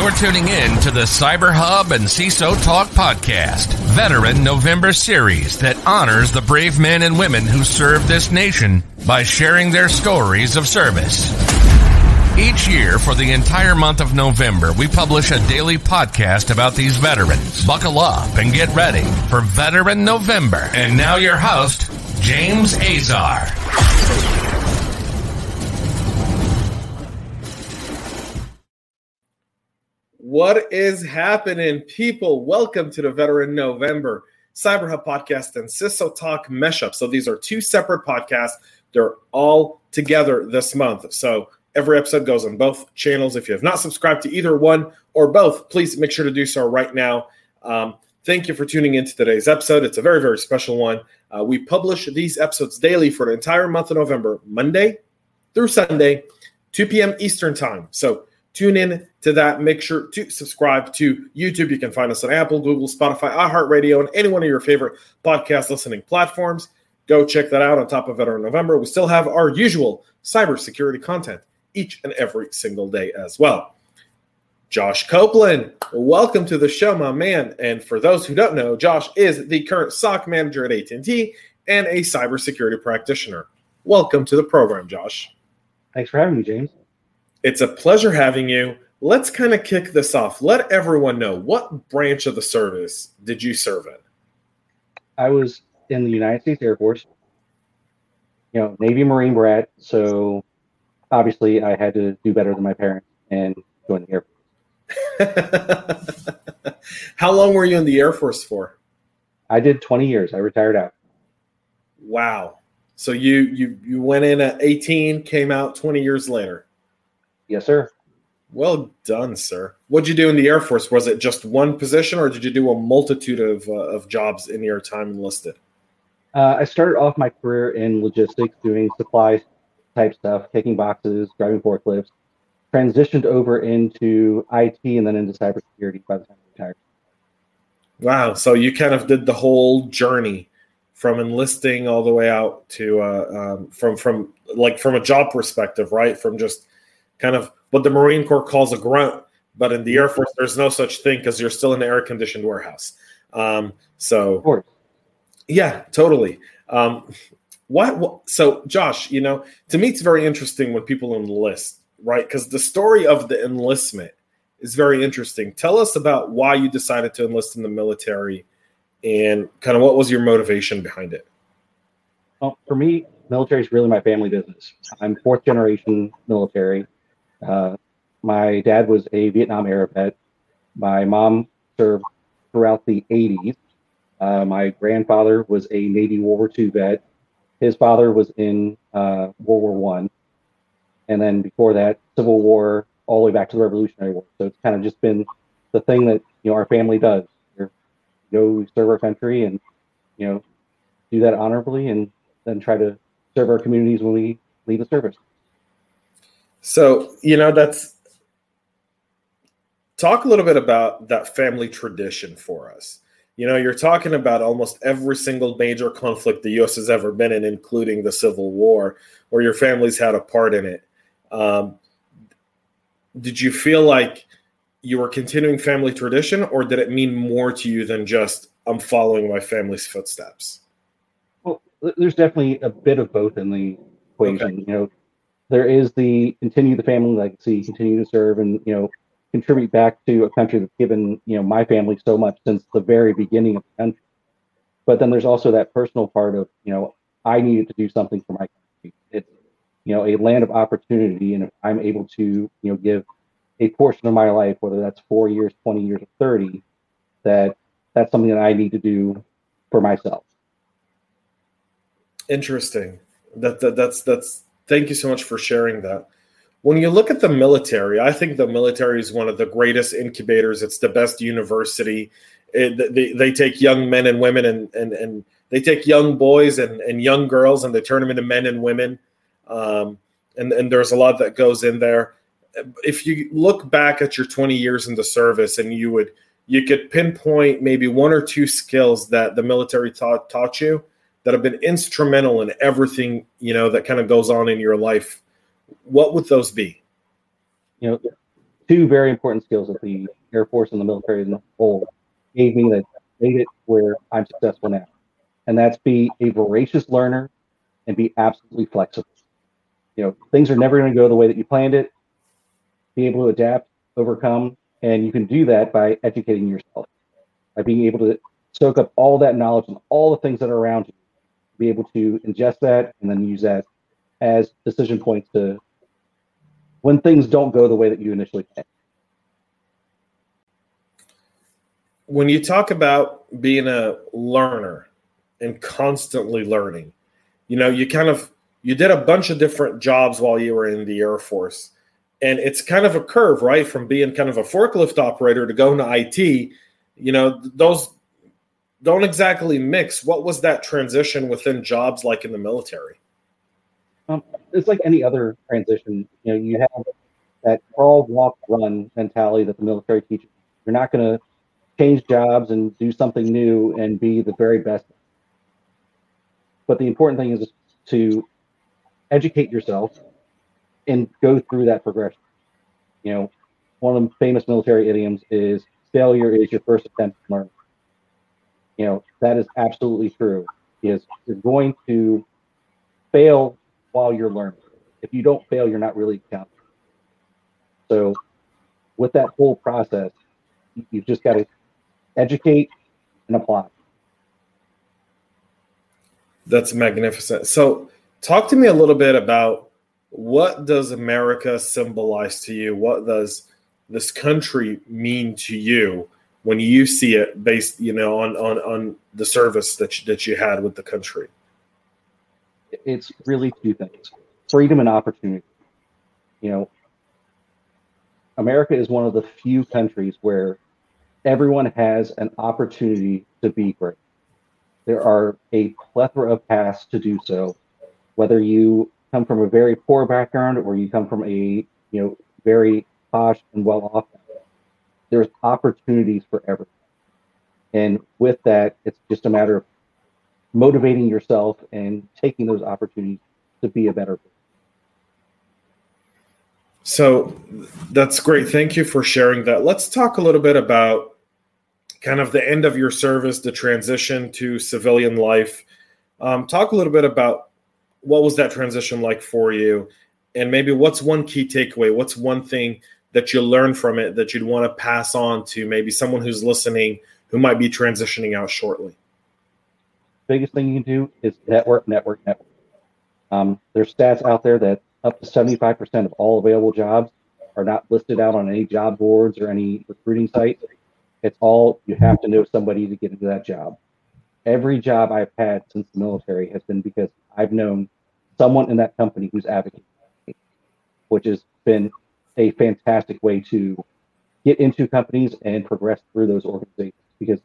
You're tuning in to the Cyber Hub and CISO Talk podcast, Veteran November series that honors the brave men and women who serve this nation by sharing their stories of service. Each year, for the entire month of November, we publish a daily podcast about these veterans. Buckle up and get ready for Veteran November. And now, your host, James Azar. What is happening, people? Welcome to the Veteran November Cyber Hub podcast and CISO Talk Meshup. So these are two separate podcasts. They're all together this month. So every episode goes on both channels. If you have not subscribed to either one or both, please make sure to do so right now. Um, thank you for tuning in to today's episode. It's a very, very special one. Uh, we publish these episodes daily for the entire month of November, Monday through Sunday, 2 p.m. Eastern Time. So tune in to that. Make sure to subscribe to YouTube. You can find us on Apple, Google, Spotify, iHeartRadio, and any one of your favorite podcast listening platforms. Go check that out on top of Veteran November. We still have our usual cybersecurity content each and every single day as well. Josh Copeland, welcome to the show, my man. And for those who don't know, Josh is the current SOC manager at AT&T and a cybersecurity practitioner. Welcome to the program, Josh. Thanks for having me, James. It's a pleasure having you. Let's kind of kick this off. Let everyone know what branch of the service did you serve in? I was in the United States Air Force, you know, Navy Marine brat. So obviously I had to do better than my parents and join the Air Force. How long were you in the Air Force for? I did 20 years. I retired out. Wow. So you you you went in at 18, came out 20 years later. Yes, sir. Well done, sir. What'd you do in the Air Force? Was it just one position, or did you do a multitude of uh, of jobs in your time enlisted? Uh, I started off my career in logistics, doing supply type stuff, taking boxes, driving forklifts. Transitioned over into IT and then into cybersecurity by the time I retired. Wow! So you kind of did the whole journey from enlisting all the way out to uh, um, from from like from a job perspective, right? From just kind of what the Marine Corps calls a grunt, but in the Air Force, there's no such thing because you're still in an air conditioned warehouse. Um, so, yeah, totally. Um, what, what, So, Josh, you know, to me, it's very interesting when people enlist, right? Because the story of the enlistment is very interesting. Tell us about why you decided to enlist in the military and kind of what was your motivation behind it. Well, for me, military is really my family business. I'm fourth generation military. Uh, my dad was a Vietnam era vet. My mom served throughout the 80s. Uh, my grandfather was a Navy World War II vet. His father was in uh, World War One, and then before that, Civil War, all the way back to the Revolutionary War. So it's kind of just been the thing that you know our family does. Go serve our country and you know do that honorably, and then try to serve our communities when we leave the service. So, you know, that's talk a little bit about that family tradition for us. You know, you're talking about almost every single major conflict the U.S. has ever been in, including the Civil War, where your family's had a part in it. Um, did you feel like you were continuing family tradition, or did it mean more to you than just I'm following my family's footsteps? Well, there's definitely a bit of both in the equation. Okay. You know, there is the continue the family legacy, continue to serve, and you know, contribute back to a country that's given you know my family so much since the very beginning of the country. But then there's also that personal part of you know I needed to do something for my country. It's you know a land of opportunity, and if I'm able to you know give a portion of my life, whether that's four years, twenty years, or thirty, that that's something that I need to do for myself. Interesting. That, that that's that's. Thank you so much for sharing that when you look at the military, I think the military is one of the greatest incubators. It's the best university. It, they, they take young men and women and, and, and they take young boys and, and young girls and they turn them into men and women. Um, and, and there's a lot that goes in there. If you look back at your 20 years in the service and you would, you could pinpoint maybe one or two skills that the military taught, taught you that have been instrumental in everything, you know, that kind of goes on in your life what would those be? You know, two very important skills that the Air Force and the military as a whole gave me that made it where I'm successful now. And that's be a voracious learner and be absolutely flexible. You know, things are never going to go the way that you planned it. Be able to adapt, overcome, and you can do that by educating yourself, by being able to soak up all that knowledge and all the things that are around you, be able to ingest that and then use that as decision points to when things don't go the way that you initially planned. When you talk about being a learner and constantly learning, you know, you kind of you did a bunch of different jobs while you were in the Air Force. And it's kind of a curve, right? From being kind of a forklift operator to going to IT, you know, those don't exactly mix. What was that transition within jobs like in the military? Um, it's like any other transition. You know, you have that crawl, walk, run mentality that the military teaches. You're not going to change jobs and do something new and be the very best. But the important thing is to educate yourself and go through that progression. You know, one of the famous military idioms is failure is your first attempt to learn. You know, that is absolutely true. Is you're going to fail while you're learning. If you don't fail, you're not really counting. So, with that whole process, you've just got to educate and apply. That's magnificent. So, talk to me a little bit about what does America symbolize to you? What does this country mean to you when you see it based, you know, on on on the service that you, that you had with the country? it's really two things freedom and opportunity. You know, America is one of the few countries where everyone has an opportunity to be great. There are a plethora of paths to do so, whether you come from a very poor background or you come from a you know very posh and well off. There's opportunities for everyone. And with that, it's just a matter of motivating yourself and taking those opportunities to be a better person. So that's great. Thank you for sharing that. Let's talk a little bit about kind of the end of your service, the transition to civilian life. Um, talk a little bit about what was that transition like for you, and maybe what's one key takeaway? What's one thing that you learn from it that you'd want to pass on to maybe someone who's listening who might be transitioning out shortly? biggest thing you can do is network, network, network. Um, there's stats out there that up to 75% of all available jobs are not listed out on any job boards or any recruiting sites. It's all you have to know somebody to get into that job. Every job I've had since the military has been because I've known someone in that company who's advocating, which has been a fantastic way to get into companies and progress through those organizations because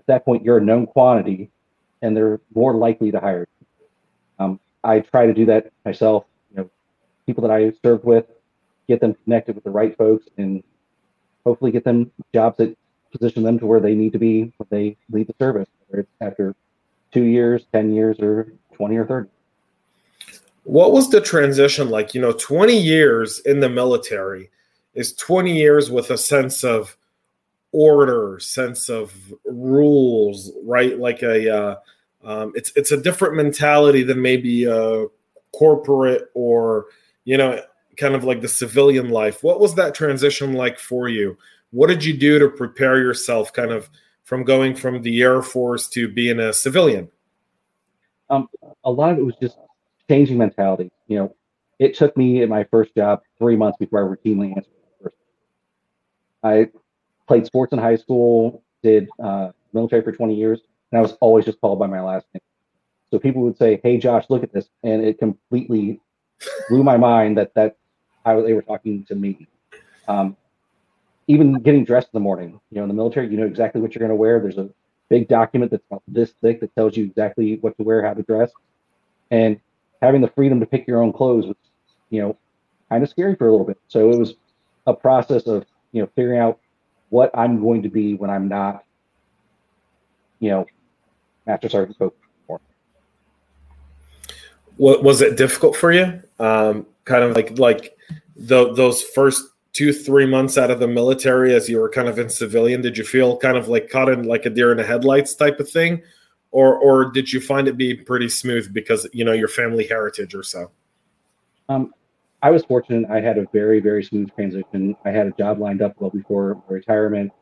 at that point you're a known quantity and they're more likely to hire. Um, I try to do that myself. You know, people that I served with, get them connected with the right folks, and hopefully get them jobs that position them to where they need to be when they leave the service, whether it's after two years, 10 years, or 20 or 30. What was the transition like? You know, 20 years in the military is 20 years with a sense of order, sense of rules, right? Like a, uh, um, it's it's a different mentality than maybe a corporate or you know, kind of like the civilian life. What was that transition like for you? What did you do to prepare yourself, kind of from going from the Air Force to being a civilian? Um, a lot of it was just changing mentality. You know, it took me in my first job three months before I routinely answered first. I played sports in high school, did uh, military for 20 years, and I was always just called by my last name. So people would say, "Hey, Josh, look at this," and it completely blew my mind that that how they were talking to me. Um, even getting dressed in the morning, you know, in the military, you know exactly what you're going to wear. There's a big document that's this thick that tells you exactly what to wear, how to dress, and having the freedom to pick your own clothes was, you know, kind of scary for a little bit. So it was a process of you know figuring out what I'm going to be when I'm not, you know, Master Sergeant Coke. What was it difficult for you? Um, kind of like like the, those first two three months out of the military as you were kind of in civilian. Did you feel kind of like caught in like a deer in the headlights type of thing, or or did you find it be pretty smooth because you know your family heritage or so? Um, I was fortunate. I had a very, very smooth transition. I had a job lined up well before retirement.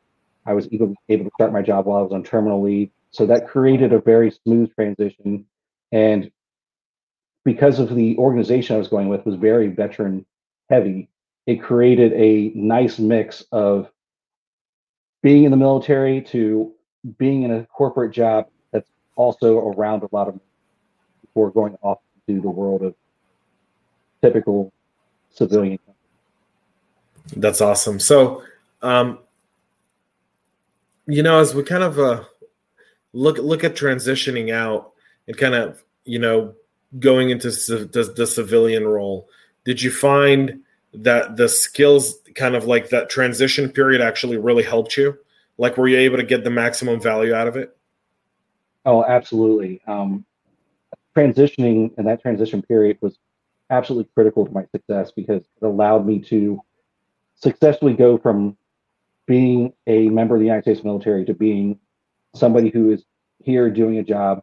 I was able, able to start my job while I was on terminal leave. So that created a very smooth transition. And because of the organization I was going with was very veteran heavy, it created a nice mix of being in the military to being in a corporate job also around a lot of before going off to the world of typical civilian. That's awesome. So, um, you know, as we kind of uh, look look at transitioning out and kind of you know going into the, the civilian role, did you find that the skills kind of like that transition period actually really helped you? Like, were you able to get the maximum value out of it? Oh, absolutely. Um, transitioning and that transition period was absolutely critical to my success because it allowed me to successfully go from being a member of the United States military to being somebody who is here doing a job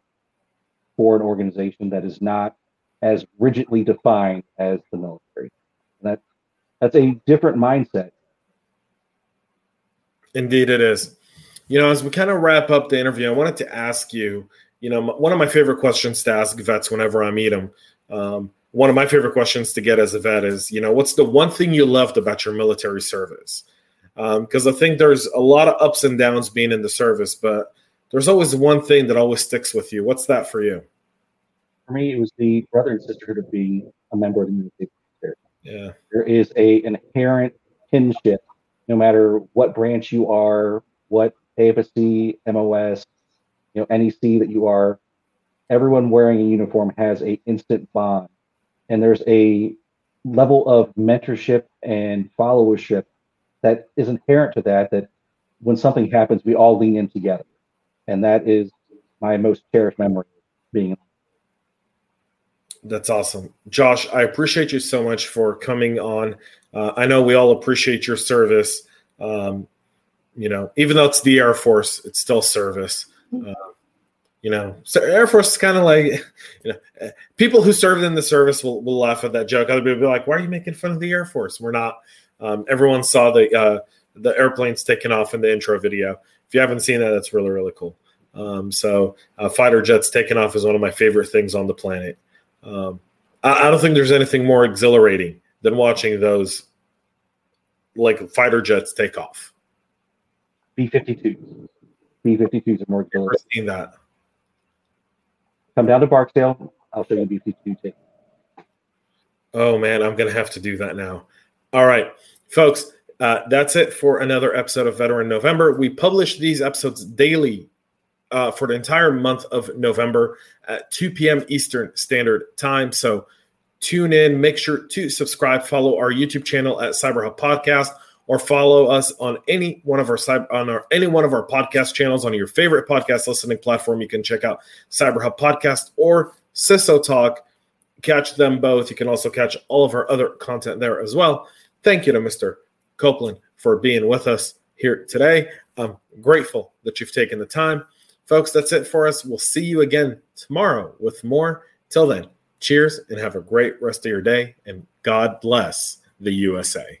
for an organization that is not as rigidly defined as the military. That that's a different mindset. Indeed, it is. You know, as we kind of wrap up the interview, I wanted to ask you. You know, one of my favorite questions to ask vets whenever I meet them. Um, one of my favorite questions to get as a vet is, you know, what's the one thing you loved about your military service? Because um, I think there's a lot of ups and downs being in the service, but there's always one thing that always sticks with you. What's that for you? For me, it was the brother and sisterhood of being a member of the military. Yeah, there is a inherent kinship, no matter what branch you are, what AFSC, MOS, you know, NEC that you are. Everyone wearing a uniform has a instant bond. And there's a level of mentorship and followership that is inherent to that that when something happens we all lean in together. And that is my most cherished memory being that's awesome. Josh i appreciate you so much for coming on. Uh, i know we all appreciate your service. Um, you know even though it's the air force it's still service uh, you know, so Air Force is kind of like, you know, people who served in the service will, will laugh at that joke. Other people will be like, "Why are you making fun of the Air Force?" We're not. Um, everyone saw the uh, the airplanes taking off in the intro video. If you haven't seen that, that's really really cool. Um, so uh, fighter jets taking off is one of my favorite things on the planet. Um, I, I don't think there's anything more exhilarating than watching those like fighter jets take off. B 52s. B 52s are more exhilarating. Seen that. Come down to Barksdale. I'll show you BC2 Oh man, I'm gonna have to do that now. All right, folks, uh, that's it for another episode of Veteran November. We publish these episodes daily uh, for the entire month of November at 2 p.m. Eastern Standard Time. So tune in. Make sure to subscribe. Follow our YouTube channel at Cyber Hub Podcast or follow us on any one of our on our any one of our podcast channels on your favorite podcast listening platform. You can check out Cyber Hub Podcast or CISO Talk. Catch them both. You can also catch all of our other content there as well. Thank you to Mr. Copeland for being with us here today. I'm grateful that you've taken the time. Folks, that's it for us. We'll see you again tomorrow with more. Till then, cheers and have a great rest of your day. And God bless the USA.